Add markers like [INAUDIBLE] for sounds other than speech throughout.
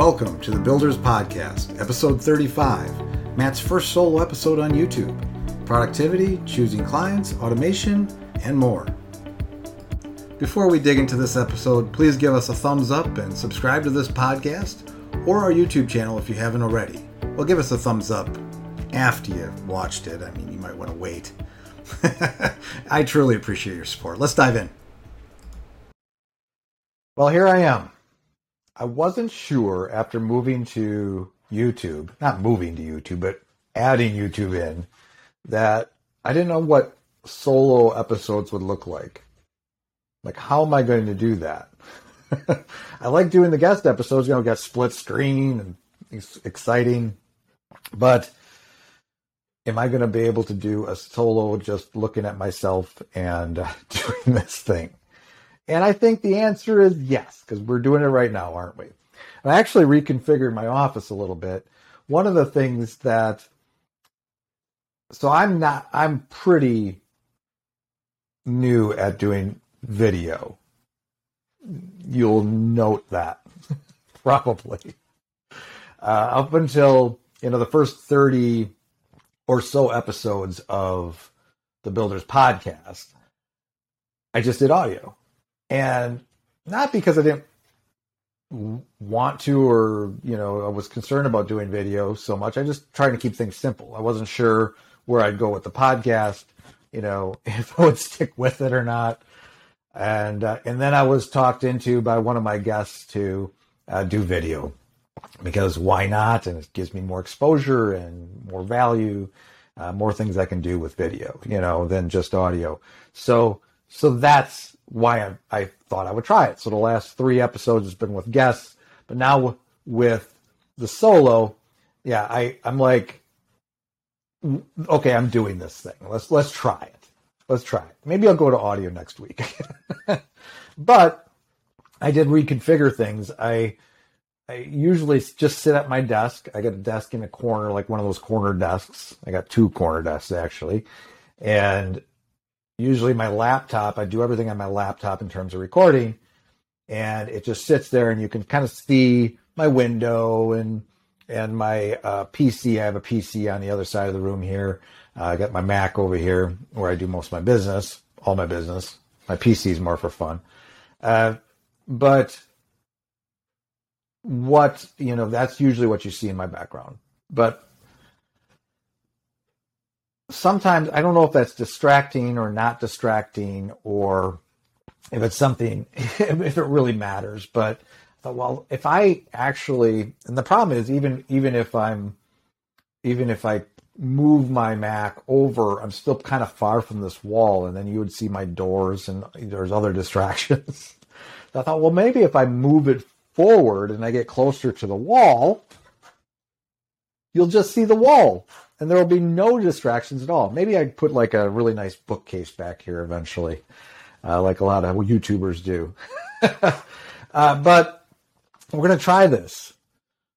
Welcome to the Builders Podcast, episode 35, Matt's first solo episode on YouTube. Productivity, choosing clients, automation, and more. Before we dig into this episode, please give us a thumbs up and subscribe to this podcast or our YouTube channel if you haven't already. Well, give us a thumbs up after you've watched it. I mean, you might want to wait. [LAUGHS] I truly appreciate your support. Let's dive in. Well, here I am I wasn't sure after moving to YouTube, not moving to YouTube, but adding YouTube in, that I didn't know what solo episodes would look like. Like, how am I going to do that? [LAUGHS] I like doing the guest episodes, you know, got split screen and it's exciting, but am I going to be able to do a solo just looking at myself and [LAUGHS] doing this thing? And I think the answer is yes, because we're doing it right now, aren't we? I actually reconfigured my office a little bit. One of the things that, so I'm not, I'm pretty new at doing video. You'll note that [LAUGHS] probably. Uh, up until, you know, the first 30 or so episodes of the Builders podcast, I just did audio. And not because I didn't want to or, you know, I was concerned about doing video so much. I just tried to keep things simple. I wasn't sure where I'd go with the podcast, you know, [LAUGHS] if I would stick with it or not. And uh, and then I was talked into by one of my guests to uh, do video because why not? And it gives me more exposure and more value, uh, more things I can do with video, you know, than just audio. So so that's why I, I thought I would try it. So the last three episodes has been with guests, but now with the solo, yeah, I I'm like, okay, I'm doing this thing. Let's let's try it. Let's try it. Maybe I'll go to audio next week. [LAUGHS] but I did reconfigure things. I I usually just sit at my desk. I got a desk in a corner, like one of those corner desks. I got two corner desks actually, and usually my laptop, I do everything on my laptop in terms of recording, and it just sits there, and you can kind of see my window and and my uh, PC. I have a PC on the other side of the room here. Uh, I got my Mac over here where I do most of my business, all my business. My PC is more for fun, uh, but what you know that's usually what you see in my background. But sometimes I don't know if that's distracting or not distracting or if it's something [LAUGHS] if it really matters. But I thought, well, if I actually and the problem is even even if I'm even if I move my Mac over, I'm still kind of far from this wall, and then you would see my doors and there's other [LAUGHS] distractions. I thought, well, maybe if I move it forward and I get closer to the wall, you'll just see the wall and there will be no distractions at all. Maybe I'd put like a really nice bookcase back here eventually, uh, like a lot of YouTubers do. [LAUGHS] uh, but we're gonna try this.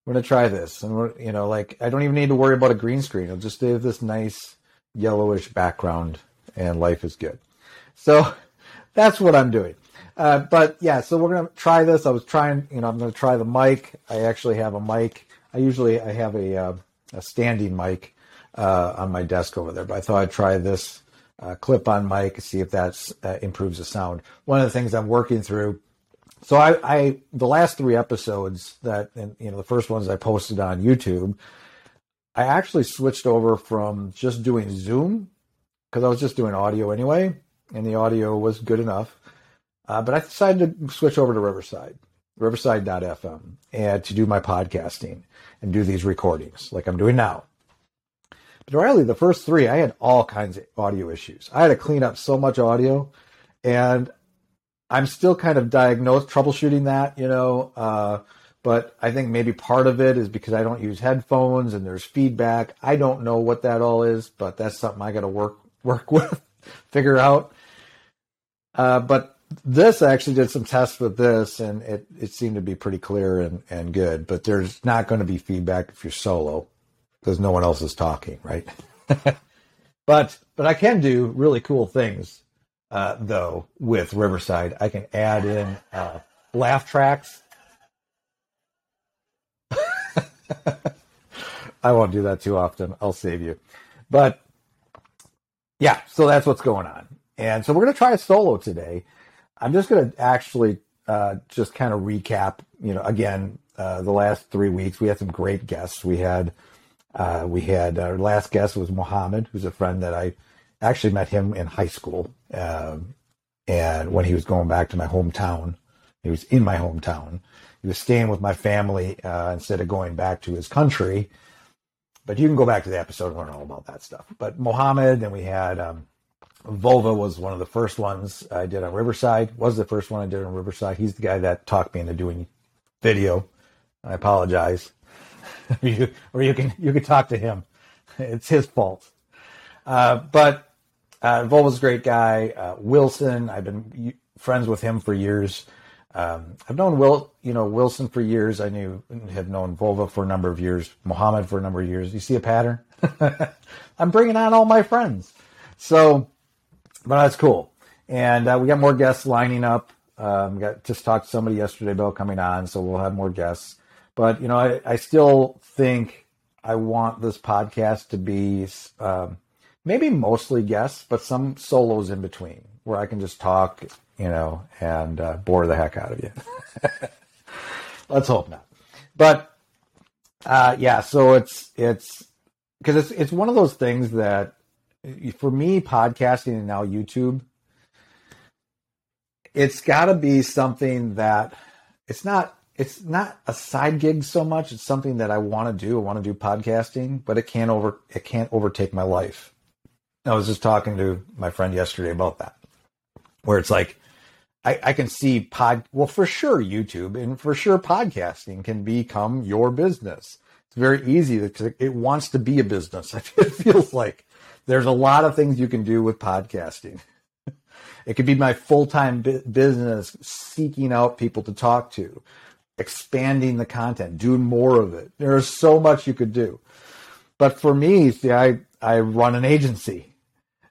We're gonna try this, and we're you know like I don't even need to worry about a green screen. I'll just have this nice yellowish background, and life is good. So [LAUGHS] that's what I'm doing. Uh, but yeah, so we're gonna try this. I was trying, you know, I'm gonna try the mic. I actually have a mic. I usually I have a uh, a standing mic uh, on my desk over there. But I thought I'd try this uh, clip on mic, see if that uh, improves the sound. One of the things I'm working through. So I, I the last three episodes that and you know the first ones I posted on YouTube, I actually switched over from just doing Zoom because I was just doing audio anyway, and the audio was good enough. Uh, but I decided to switch over to Riverside, Riverside.fm, and to do my podcasting and do these recordings like I'm doing now. But Riley, the first three, I had all kinds of audio issues. I had to clean up so much audio, and I'm still kind of diagnosed troubleshooting that, you know. Uh, but I think maybe part of it is because I don't use headphones and there's feedback. I don't know what that all is, but that's something I got to work work [LAUGHS] with, figure out. Uh, but this I actually did some tests with this, and it, it seemed to be pretty clear and, and good. But there's not going to be feedback if you're solo because no one else is talking, right? [LAUGHS] but but I can do really cool things uh, though with Riverside. I can add in uh, laugh tracks. [LAUGHS] I won't do that too often. I'll save you. But yeah, so that's what's going on. And so we're going to try a solo today. I'm just going to actually uh, just kind of recap, you know, again, uh, the last three weeks. We had some great guests. We had, uh, we had our last guest was Mohammed, who's a friend that I actually met him in high school. Um, and when he was going back to my hometown, he was in my hometown. He was staying with my family uh, instead of going back to his country. But you can go back to the episode and learn all about that stuff. But Mohammed, and we had um, Vova was one of the first ones I did on Riverside. Was the first one I did on Riverside. He's the guy that talked me into doing video. I apologize. [LAUGHS] or, you, or you can you can talk to him. It's his fault. Uh, but uh, Vova's a great guy. Uh, Wilson, I've been friends with him for years. Um, I've known Will, you know, Wilson for years. I knew have known Vova for a number of years, Mohammed for a number of years. You see a pattern? [LAUGHS] I'm bringing on all my friends. So, but that's cool. And uh, we got more guests lining up. Um, got just talked to somebody yesterday about coming on, so we'll have more guests. But you know, I, I still think I want this podcast to be um, maybe mostly guests, but some solos in between where I can just talk you know, and uh, bore the heck out of you. [LAUGHS] Let's hope not. But uh, yeah, so it's it's because it's it's one of those things that for me, podcasting and now YouTube, it's got to be something that it's not it's not a side gig so much. It's something that I want to do. I want to do podcasting, but it can't over it can't overtake my life. I was just talking to my friend yesterday about that, where it's like I, I can see pod well for sure YouTube and for sure podcasting can become your business. It's very easy to it wants to be a business. [LAUGHS] It feels like there's a lot of things you can do with podcasting. [LAUGHS] It could be my full time business, seeking out people to talk to, expanding the content, doing more of it. There's so much you could do. But for me, see, I, I run an agency,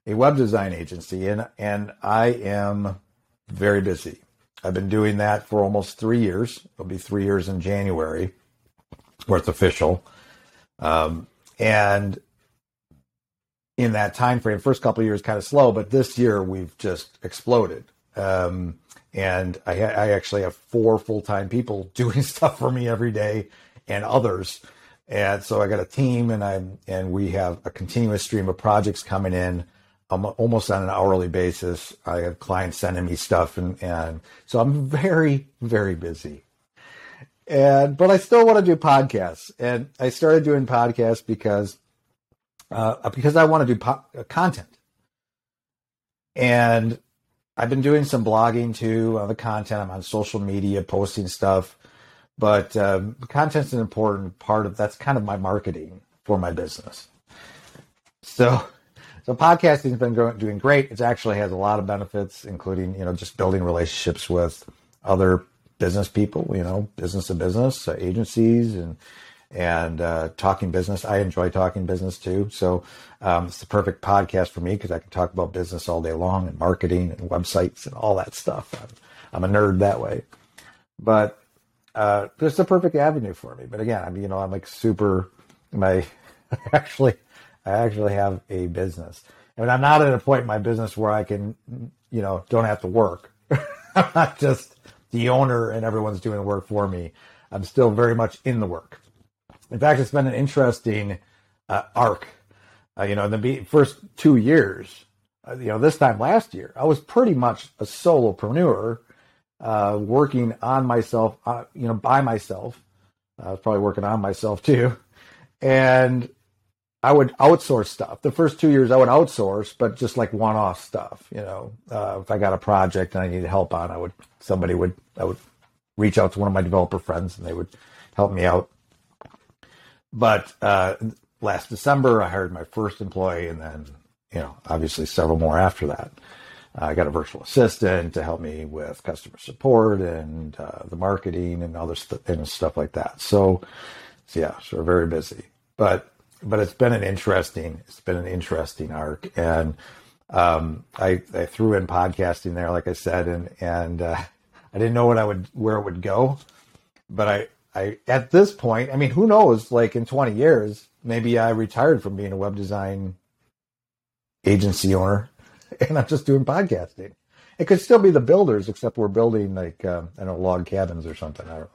a web design agency, and, and I am very busy. I've been doing that for almost three years. It'll be three years in January, where it's official. Um, and in that time frame, first couple years kind of slow, but this year we've just exploded. Um, and I, I, actually have four full time people [LAUGHS] doing stuff for me every day, and others. And so I got a team, and I and we have a continuous stream of projects coming in I'm almost on an hourly basis. I have clients sending me stuff, and, and so I'm very, very busy. And but I still want to do podcasts, and I started doing podcasts because uh, because I want to do po- content, and I've been doing some blogging too on the content. I'm on social media posting stuff, but um, content's an important part of that's kind of my marketing for my business. So so podcasting has been going, doing great. It actually has a lot of benefits, including you know just building relationships with other business people, you know, business to business uh, agencies, and and uh, talking business. I enjoy talking business too. So um, it's the perfect podcast for me because I can talk about business all day long and marketing and websites and all that stuff. I'm, I'm a nerd that way, but uh, it's a perfect avenue for me. But again, I mean, you know, I'm like super. My [LAUGHS] actually I actually have a business. And I'm not at a point in my business where I can, you know, don't have to work. [LAUGHS] I'm not just the owner and everyone's doing the work for me. I'm still very much in the work. In fact, it's been an interesting uh, arc. Uh, you know, in the first two years, uh, you know, this time last year, I was pretty much a solopreneur, uh, working on myself, uh, you know, by myself. I was probably working on myself too. And I would outsource stuff. The first two years I would outsource, but just like one-off stuff. You know, uh, if I got a project and I needed help on, I would somebody would I would reach out to one of my developer friends and they would help me out. But uh, last December, I hired my first employee, and then you know, obviously several more after that. Uh, I got a virtual assistant to help me with customer support and uh, the marketing and other st- and stuff like that. So, so yeah, so we're very busy. But but it's been an interesting it's been an interesting arc and um, I, I threw in podcasting there like i said and and uh, i didn't know what i would where it would go but i I at this point, I mean, who knows? Like in 20 years, maybe I retired from being a web design agency owner, [LAUGHS] and I'm just doing podcasting. It could still be the builders, except we're building like uh, I don't know log cabins or something. I don't know.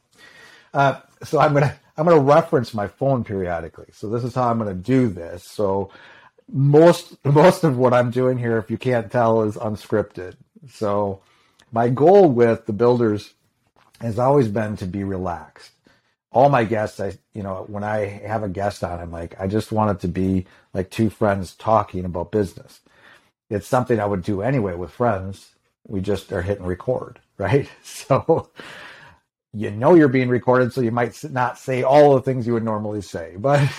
Uh, so I'm gonna I'm gonna reference my phone periodically. So this is how I'm gonna do this. So most most of what I'm doing here, if you can't tell, is unscripted. So my goal with the builders has always been to be relaxed. All my guests, I you know, when I have a guest on, I'm like, I just want it to be like two friends talking about business. It's something I would do anyway with friends. We just are hitting record, [LAUGHS] right? So you know you're being recorded, so you might not say all the things you would normally say, but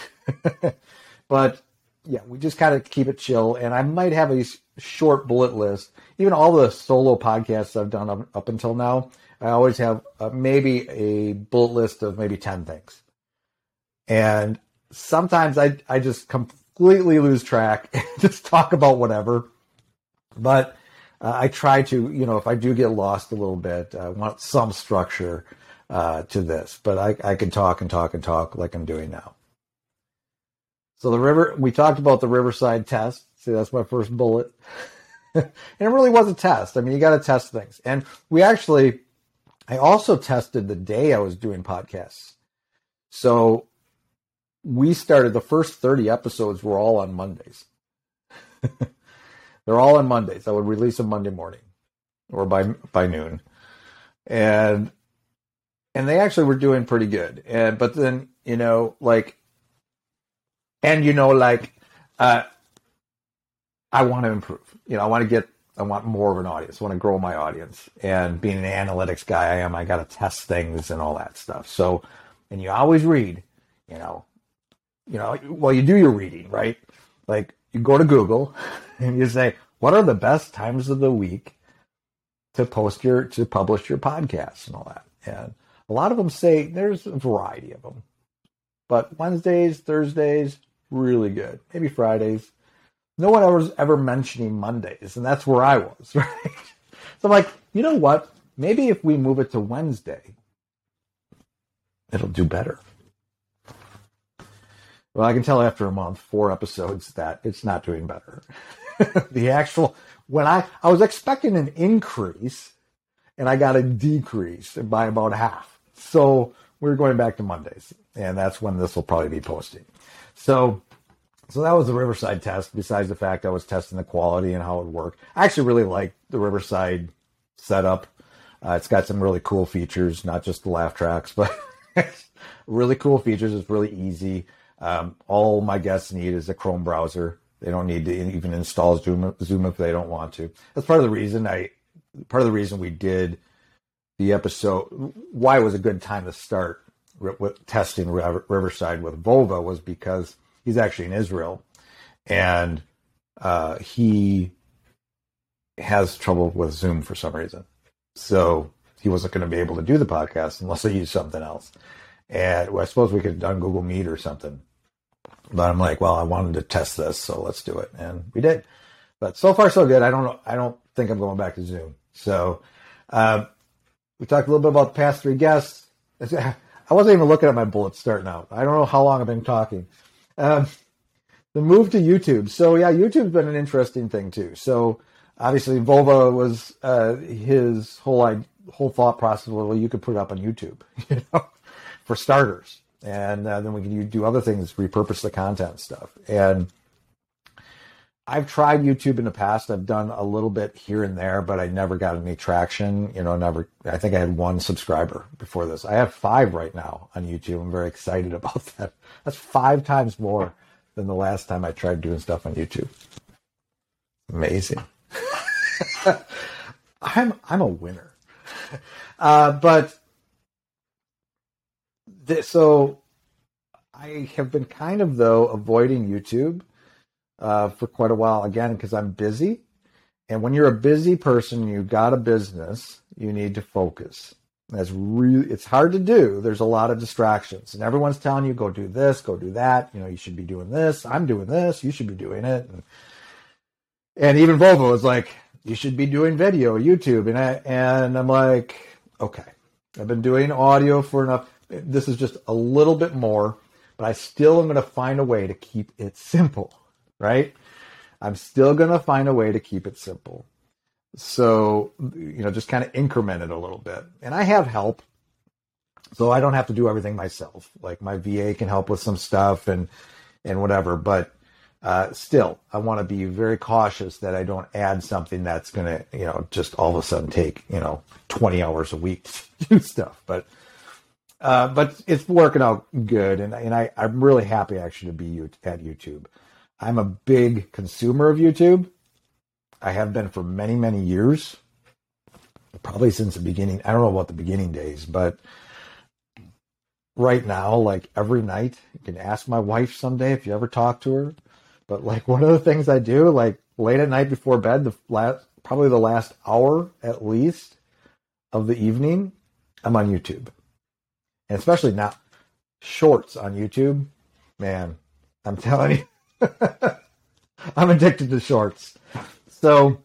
[LAUGHS] but yeah, we just kind of keep it chill. And I might have a short bullet list. Even all the solo podcasts I've done up, up until now, I always have uh, maybe a bullet list of maybe 10 things. And sometimes I, I just completely lose track [LAUGHS] and just talk about whatever. But uh, I try to, you know, if I do get lost a little bit, I want some structure uh, to this. But I, I can talk and talk and talk like I'm doing now. So the river, we talked about the Riverside test. See, that's my first bullet. [LAUGHS] and it really was a test. I mean, you got to test things. And we actually, I also tested the day I was doing podcasts. So we started the first 30 episodes were all on Mondays. [LAUGHS] They're all on Mondays. I would release them Monday morning or by by noon. And and they actually were doing pretty good. And but then, you know, like and you know, like uh, I want to improve. You know, I want to get, I want more of an audience. I want to grow my audience. And being an analytics guy, I am. I got to test things and all that stuff. So, and you always read. You know, you know, well, you do your reading, right? Like you go to Google [LAUGHS] and you say, what are the best times of the week to post your to publish your podcasts and all that. And a lot of them say there's a variety of them, but Wednesdays, Thursdays, really good. Maybe Fridays. No one ever was ever mentioning Mondays, and that's where I was, [LAUGHS] right? So I'm like, you know what? Maybe if we move it to Wednesday, it'll do better. Well, I can tell after a month, four episodes, that it's not doing better. [LAUGHS] the actual when I I was expecting an increase, and I got a decrease by about half. So we're going back to Mondays, and that's when this will probably be posting. So, so that was the Riverside test. Besides the fact I was testing the quality and how it worked. I actually really like the Riverside setup. Uh, it's got some really cool features, not just the laugh tracks, [LAUGHS] but really cool features. It's really easy. Um, all my guests need is a Chrome browser. They don't need to even install Zoom, Zoom if they don't want to. That's part of the reason I, part of the reason we did the episode. Why it was a good time to start with testing Riverside with Vova was because he's actually in Israel, and uh, he has trouble with Zoom for some reason. So he wasn't going to be able to do the podcast unless I used something else. And well, I suppose we could have done Google Meet or something. But I'm like, well, I wanted to test this, so let's do it, and we did. But so far, so good. I don't know. I don't think I'm going back to Zoom. So uh, we talked a little bit about the past three guests. [LAUGHS] I wasn't even looking at my bullets starting out. I don't know how long I've been talking. Um, the move to YouTube. So yeah, YouTube's been an interesting thing too. So obviously, Vova was uh, his whole whole thought process. Well, you could put it up on YouTube, [LAUGHS] you know, for starters, and uh, then we can do other things, repurpose the content stuff, and I've tried YouTube in the past. I've done a little bit here and there, but I never got any traction. You know, never. I think I had one subscriber before this. I have five right now on YouTube. I'm very excited [LAUGHS] about that. That's five times more than the last time I tried doing stuff on YouTube. Amazing. [LAUGHS] I'm I'm a winner. [LAUGHS] Uh, but so I have been kind of though avoiding YouTube uh, for quite a while again because I'm busy. And when you're a busy person, you got a business, you need to focus. That's really it's hard to do. There's a lot of distractions, and everyone's telling you go do this, go do that. You know, you should be doing this. I'm doing this. You should be doing it. And, and even Vova is like, you should be doing video, YouTube, and I and I'm like, okay, I've been doing audio for enough. this is just a little bit more, but I still am going to find a way to keep it simple, right? I'm still going to find a way to keep it simple. So, you know, just kind of increment it a little bit. And I have help. So I don't have to do everything myself. Like my VA can help with some stuff and and whatever, but uh, still, I want to be very cautious that I don't add something that's going to, you know, just all of a sudden take, you know, 20 hours a week to [LAUGHS] do stuff. But, uh, but it's working out good. And, and I, I'm really happy actually to be at YouTube. I'm a big consumer of YouTube. I have been for many, many years, probably since the beginning. I don't know about the beginning days, but right now, like every night, you can ask my wife someday if you ever talk to her but like [LAUGHS] one of the things I do, like late at night before bed, the last probably the last hour at least of the evening, I'm on YouTube, and especially now shorts on YouTube. Man, I'm [LAUGHS] telling you, [LAUGHS] I'm addicted to shorts. So,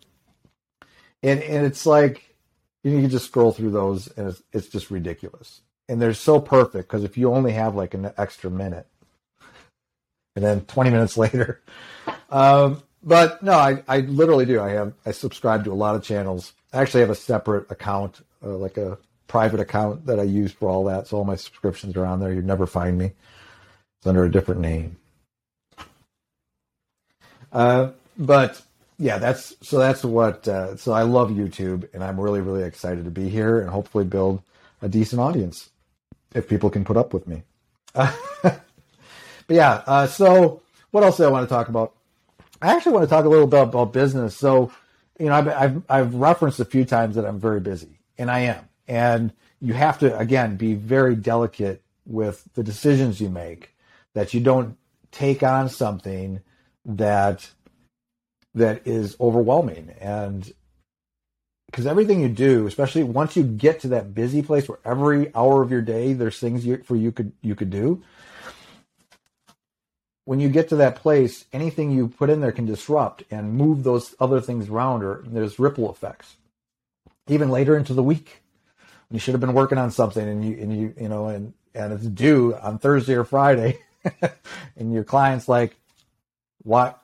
and and it's like you can just scroll through those, and it's, it's just ridiculous. And they're so perfect because if you only have like an extra minute, and then 20 minutes [LAUGHS] later. Um, but no, I, I literally do. I have I subscribe to a lot of channels. I actually have a separate account, uh, like a private account that I use for all that. So all my subscriptions are on there. You'd never find me. It's under a different name. Uh, but yeah, that's so that's what. Uh, so I love YouTube, and I'm really really excited to be here and hopefully build a decent audience if people can put up with me. [LAUGHS] But yeah, uh, so what else do I want to talk about? I actually want to talk a little bit about business. So, you know, I've, I've, I've referenced a few times that I'm very busy, and I am. And you have to, again, be very delicate with the decisions you make, that you don't take on something that that is overwhelming and because everything you do especially once you get to that busy place where every hour of your day there's things you, for you could you could do when you get to that place, anything you put in there can disrupt and move those other things around, or there's ripple effects. Even later into the week, you should have been working on something, and you and you you know, and and it's due on Thursday or Friday, [LAUGHS] and your client's like, "What?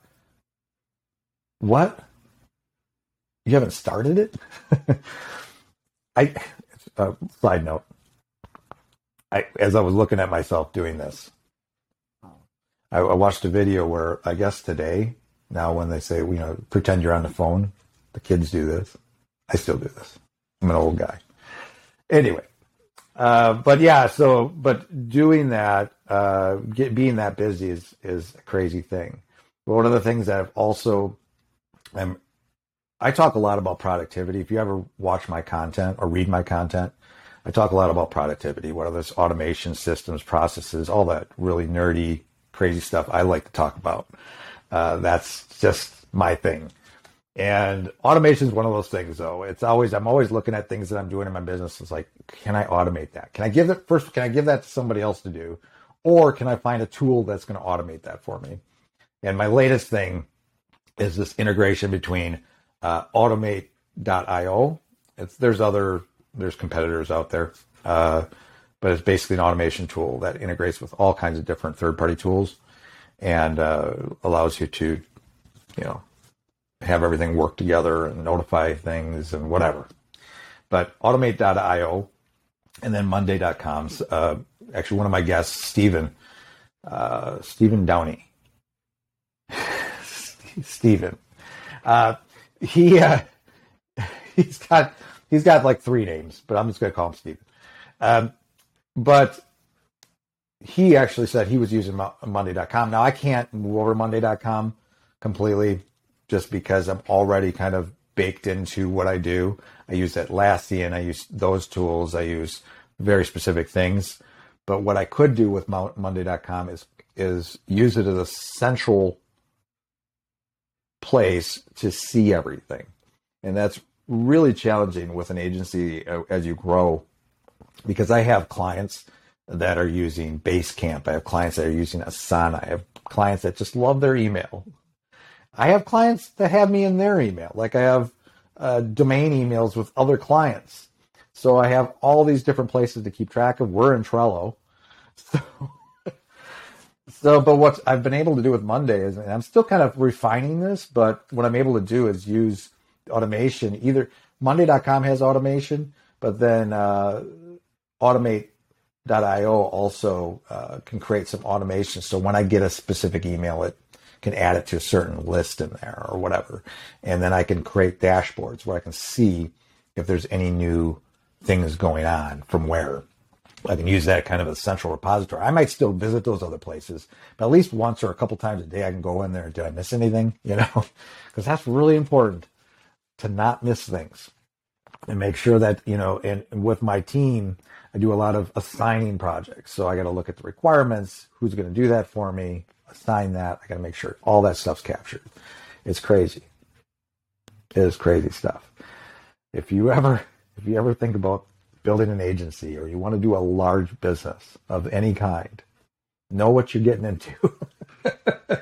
What? You haven't started it?" [LAUGHS] I uh, side note. I as I was looking at myself doing this I, I watched a video where I guess today, now when they say, you know, pretend you're on the phone, the kids do this. I still do this. I'm an old guy. Anyway, uh, but yeah, so but doing that, uh, get, being that busy is is a crazy thing. But one of the things that I've also, I'm, I talk a lot about productivity. If you ever watch my content or read my content, I talk a lot about productivity. What are those automation systems, processes, all that really nerdy crazy stuff I like to talk about. Uh, that's just my thing. And automation is one of those things, though. It's always I'm always looking at things that I'm doing in my business. It's like, can I automate that? Can I give that first? Can I give that to somebody else to do, or can I find a tool that's going to automate that for me? And my latest thing is this integration between uh, Automate.io. It's, there's other there's competitors out there. Uh, but it's basically an automation tool that integrates with all kinds of different third-party tools and uh, allows you to, you know, have everything work together and notify things and whatever. But automate.io and then monday.com. Uh, actually, one of my guests, Stephen, uh, Stephen Downey. [LAUGHS] Stephen. Uh, he, uh, [LAUGHS] he's got, he's got like three names, but I'm just going to call him Stephen. Um, but he actually said he was using Monday.com. Now I can't move over Monday.com completely just because I'm already kind of baked into what I do. I use Atlassian, I use those tools, I use very specific things. But what I could do with Monday.com is is use it as a central place to see everything, and that's really challenging with an agency uh, as you grow because I have clients that are using Basecamp. I have clients that are using Asana. I have clients that just love their email. I have clients that have me in their email. Like I have uh, domain emails with other clients. So I have all these different places to keep track of. We're in Trello. [LAUGHS] So, so but what I've been able to do with Monday is, and I'm still kind of refining this, but what I'm able to do is use automation. Either Monday.com has automation, but then uh, Automate.io also uh, can create some automation. So when I get a specific email, it can add it to a certain list in there or whatever. And then I can create dashboards where I can see if there's any new things going on from where. I can use that kind of a central repository. I might still visit those other places, but at least once or a couple times a day, I can go in there. And did I miss anything? [LAUGHS] You know, because that's really important to not miss things and make sure that, you know, and, and with my team, I do a lot of assigning projects. So I got to look at the requirements, who's going to do that for me, assign that. I got to make sure all that stuff's captured. It's crazy. It is crazy stuff. If you ever, if you ever think about building an agency or you want to do a large business of any kind, know what you're getting into. [LAUGHS]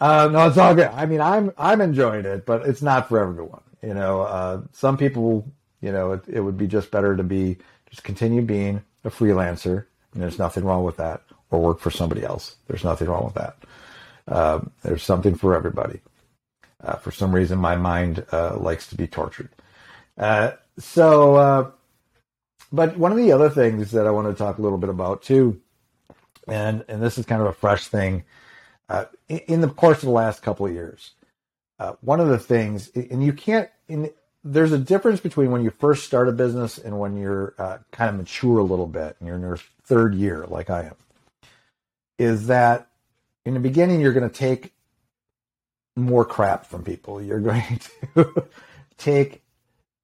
uh, no, it's all good. I mean, I'm I'm enjoying it, but it's not for everyone. You know, uh, some people, you know, it, it would be just better to be just continue being a freelancer, and there's nothing wrong with that, or work for somebody else. There's nothing wrong with that. Um, there's something for everybody. Uh, for some reason, my mind uh, likes to be tortured. Uh, so, uh, but one of the other things that I want to talk a little bit about too, and and this is kind of a fresh thing, uh, in, in, the course of the last couple of years, uh, one of the things, and you can't, in, there's a difference between when you first start a business and when you're uh, kind of mature a little bit and you're in your third year, like I am, is that in the beginning, you're going to take more crap from people. You're going [LAUGHS] to take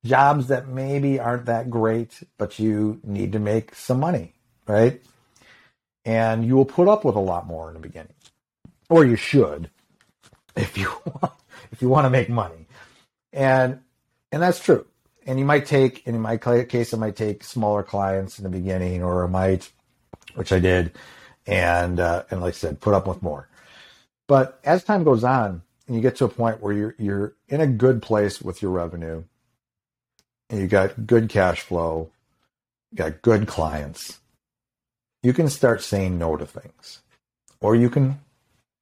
jobs that maybe aren't that great, but you need to make some money, right? And you will put up with a lot more in the beginning, or you should, [LAUGHS] if you want, if you want to make money. And and that's true. And you might take, and in my case, I might take smaller clients in the beginning, or I might, which I did, and uh, and like I said, put up with more. But as time goes on, and you get to a point where you're you're in a good place with your revenue, and you got good cash flow, you got good clients, you can start saying no to things, or you can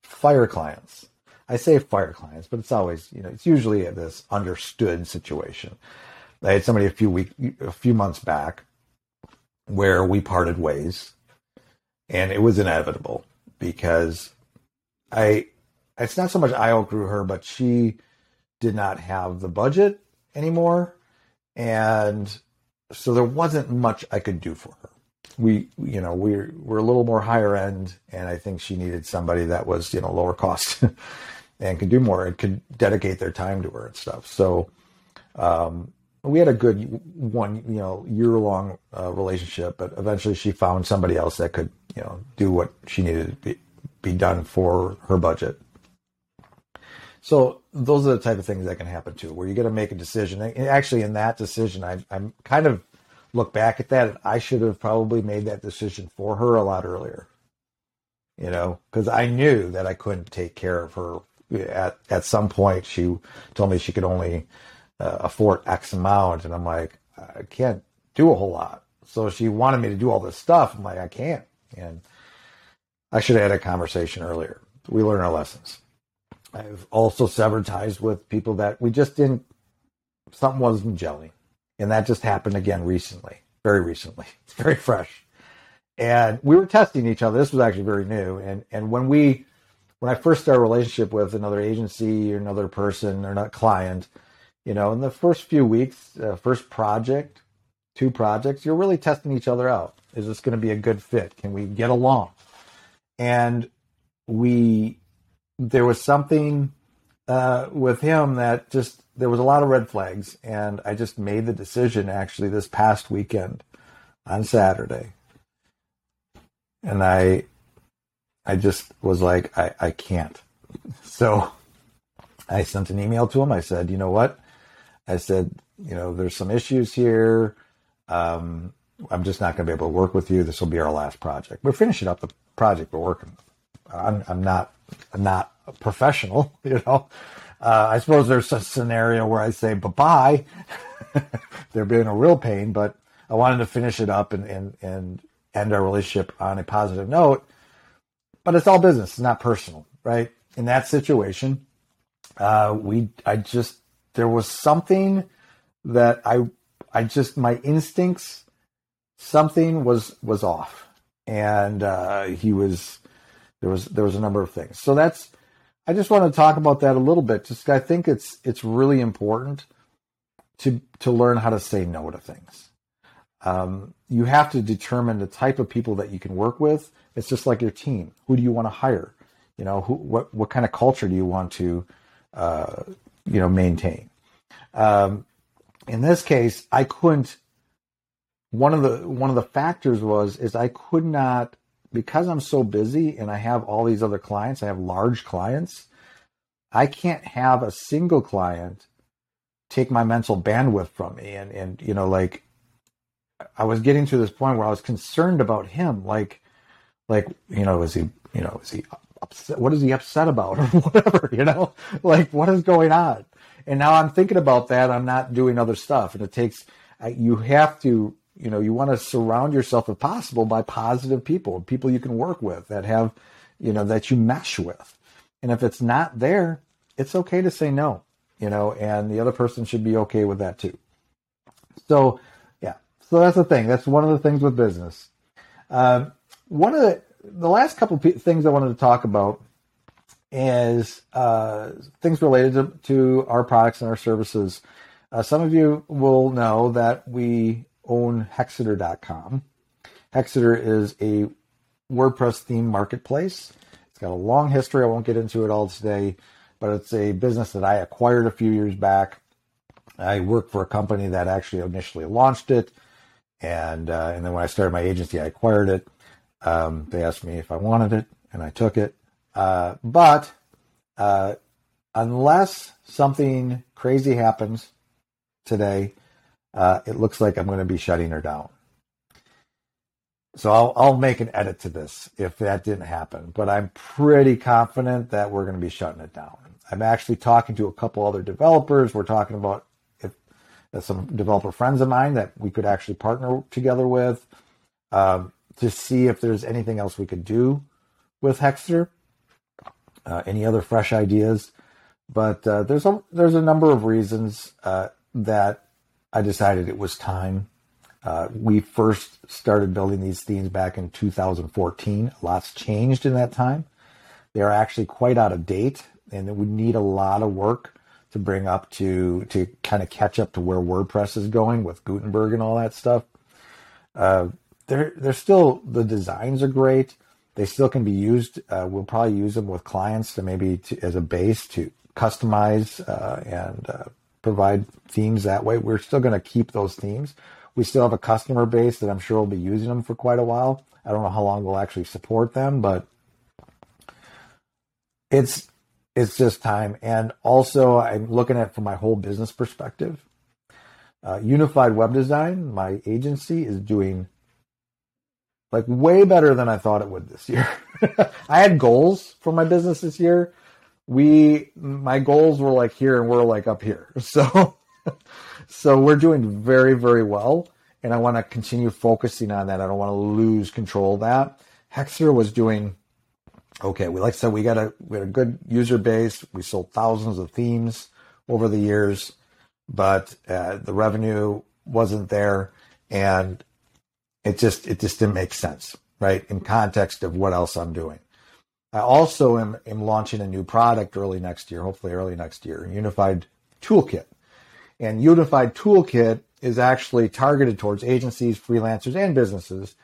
fire clients. I say fire clients, but it's always, you know, it's usually this understood situation. I had somebody a few week, a few months back where we parted ways and it was inevitable because I, it's not so much I outgrew her, but she did not have the budget anymore. And so there wasn't much I could do for her. We, you know, we're, we're a little more higher end and I think she needed somebody that was, you know, lower cost. [LAUGHS] and could do more and could dedicate their time to her and stuff. So um, we had a good one, you know, year long uh, relationship, but eventually she found somebody else that could, you know, do what she needed to be, be done for her budget. So those are the type of things that can happen too, where you're going to make a decision. And actually, in that decision, I, I'm kind of look back at that. I should have probably made that decision for her a lot earlier. You know, because I knew that I couldn't take care of her at at some point she told me she could only uh, afford X amount, and I'm like, I can't do a whole lot. So she wanted me to do all this stuff. I'm like, I can't. And I should have had a conversation earlier. We learn our lessons. I've also severed ties with people that we just didn't. Something wasn't gelling, and that just happened again recently, very recently. [LAUGHS] It's very fresh, and we were testing each other. This was actually very new, and and when we when I first start a relationship with another agency or another person or not client, you know, in the first few weeks, uh, first project, two projects, you're really testing each other out. Is this going to be a good fit? Can we get along? And we, there was something uh, with him that just there was a lot of red flags, and I just made the decision actually this past weekend on Saturday, and I I just was like, I, I can't. [LAUGHS] So I sent an email to him. I said, you know what? I said, you know, there's some issues here. Um, I'm just not going to be able to work with you. This will be our last project. We're finishing up the project we're working. I'm, I'm not, not professional, [LAUGHS] you know. Uh, I suppose there's a scenario where I say bye bye. [LAUGHS] They're being a real pain, but I wanted to finish it up and, and, and end our relationship on a positive note. But it's all business, it's not personal, right? In that situation, uh, we, I just, there was something that I, I just, my instincts, something was, was off. And, uh, he was, there was, there was a number of things. So that's, I just want to talk about that a little bit. Just, I think it's, it's really important to, to learn how to say no to things. Um, you have to determine the type of people that you can work with. It's just like your team. Who do you want to hire? You know, who, what, what kind of culture do you want to, uh, you know, maintain? Um, in this case, I couldn't. One of the one of the factors was is I could not because I'm so busy and I have all these other clients. I have large clients. I can't have a single client take my mental bandwidth from me, and and you know like I was getting to this point where I was concerned about him, like like you know is he you know is he upset? What is he upset about or [LAUGHS] whatever? You know, like what is going on? And now I'm thinking about that. I'm not doing other stuff, and it takes you have to you know you want to surround yourself if possible by positive people, people you can work with that have you know that you mesh with. And if it's not there, it's okay to say no. You know, and the other person should be okay with that too. So yeah, so that's the thing. That's one of the things with business. Um, one of the the last couple things I wanted to talk about is uh, things related to, to, our products and our services. Uh, some of you will know that we own Hexater.com. Hexater is a WordPress theme marketplace. It's got a long history. I won't get into it all today, but it's a business that I acquired a few years back. I worked for a company that actually initially launched it, and uh, and then when I started my agency, I acquired it. Um, they asked me if I wanted it, and I took it. Uh, but uh, unless something crazy happens today, uh, it looks like I'm going to be shutting her down. So I'll, I'll make an edit to this if that didn't happen, but I'm pretty confident that we're going to be shutting it down. I'm actually talking to a couple other developers. We're talking about if, if some developer friends of mine that we could actually partner together with um, to see if there's anything else we could do with Hexater. Uh, any other fresh ideas? But uh, there's a there's a number of reasons uh, that I decided it was time. Uh, we first started building these themes back in 2014. Lots changed in that time. They are actually quite out of date, and it would need a lot of work to bring up to to kind of catch up to where WordPress is going with Gutenberg and all that stuff. Uh, they're they're still the designs are great. They still can be used. Uh, we'll probably use them with clients to maybe to, as a base to customize uh, and uh, provide themes that way. We're still going to keep those themes. We still have a customer base that I'm sure will be using them for quite a while. I don't know how long we'll actually support them, but it's it's just time. And also, I'm looking at from my whole business perspective. Uh, Unified Web Design, my agency, is doing like way better than I thought it would this year. [LAUGHS] I had goals for my business this year. We, my goals were like here and we're like up here. [LAUGHS] So, so we're doing very, very well. And I want to continue focusing on that. I don't want to lose control of that. Hexater was doing okay. We, like I said, we got a, we had a good user base. We sold thousands of themes over the years, but uh, the revenue wasn't there. And it just it just didn't make sense, right? In context of what else I'm doing. I also am, am launching a new product early next year, hopefully early next year, Unified Toolkit. And Unified Toolkit is actually targeted towards agencies, freelancers, and businesses.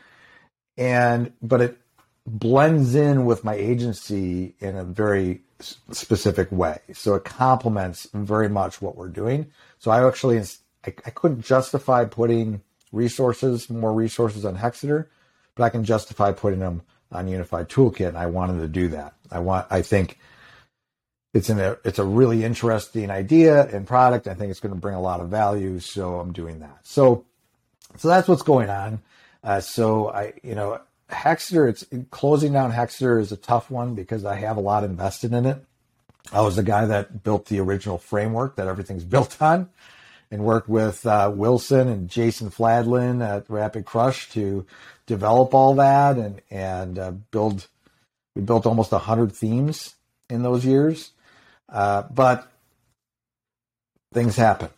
And but it blends in with my agency in a very specific way. So it complements very much what we're doing. So I actually I, I couldn't justify putting resources, more resources on Hexater, but I can justify putting them on Unified Toolkit. And I wanted to do that. I want, I think it's an, it's a really interesting idea and product. I think it's going to bring a lot of value. So I'm doing that. So, so that's what's going on. Uh, so I, you know, Hexater, it's closing down Hexater is a tough one because I have a lot invested in it. I was the guy that built the original framework that everything's [LAUGHS] built on and worked with uh, Wilson and Jason Fladlien at Rapid Crush to develop all that and, and uh, build. We built almost 100 themes in those years. Uh, but things happen,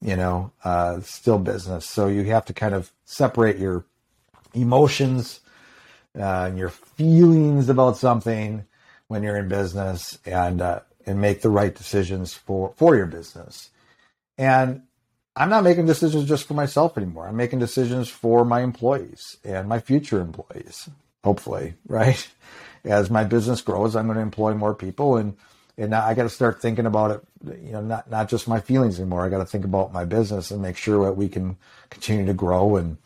you know, uh, still business. So you have to kind of separate your emotions uh, and your feelings about something when you're in business and uh, and make the right decisions for for your business. And I'm not making decisions just for myself anymore. I'm making decisions for my employees and my future employees. Hopefully, right? [LAUGHS] As my business grows, I'm going to employ more people and and I got to start thinking about it. You know, not not just my feelings anymore. I got to think about my business and make sure that we can continue to grow and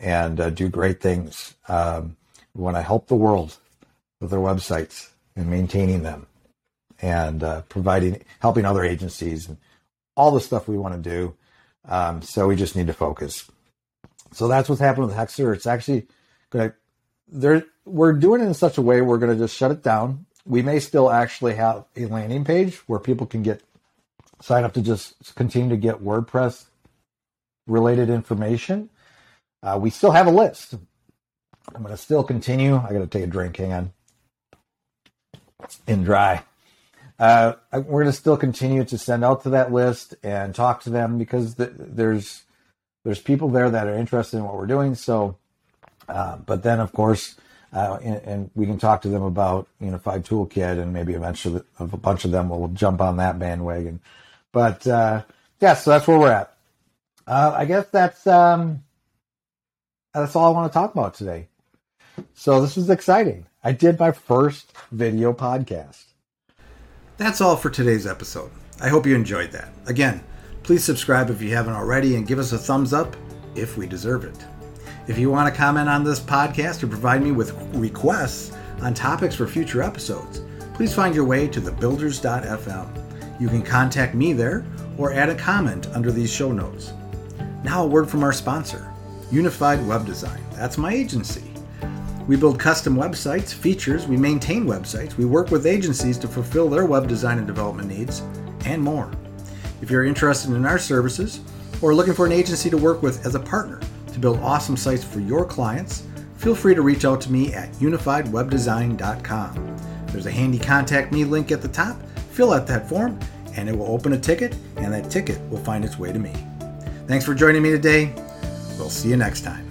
and uh, do great things. Um, want to help the world with their websites and maintaining them, and uh, providing helping other agencies and all the stuff we want to do. Um, so we just need to focus. So that's what's happened with Hexater. It's actually going to there. We're doing it in such a way we're going to just shut it down we may still actually have a landing page where people can get sign up to just continue to get WordPress related information. Uh, we still have a list. I'm going to still continue. I got to take a drink. Hang on. In dry. Uh, we're going to still continue to send out to that list and talk to them because the, there's there's people there that are interested in what we're doing. So, uh, but then of course uh, and, and, we can talk to them about Unified Toolkit, and maybe eventually a bunch of them will jump on that bandwagon. But uh, yeah, so that's where we're at. Uh, I guess that's um, that's all I want to talk about today. So this is exciting. I did my first video podcast. That's all for today's episode. I hope you enjoyed that. Again, please subscribe if you haven't already, and give us a thumbs up if we deserve it. If you want to comment on this podcast or provide me with requests on topics for future episodes, please find your way to thebuilders.fm. You can contact me there or add a comment under these show notes. Now, a word from our sponsor, Unified Web Design. That's my agency. We build custom websites, features, we maintain websites, we work with agencies to fulfill their web design and development needs, and more. If you're interested in our services or looking for an agency to work with as a partner, to build awesome sites for your clients, feel free to reach out to me at unifiedwebdesign.com. There's a handy contact me link at the top. Fill out that form and it will open a ticket, and that ticket will find its way to me. Thanks for joining me today. We'll see you next time.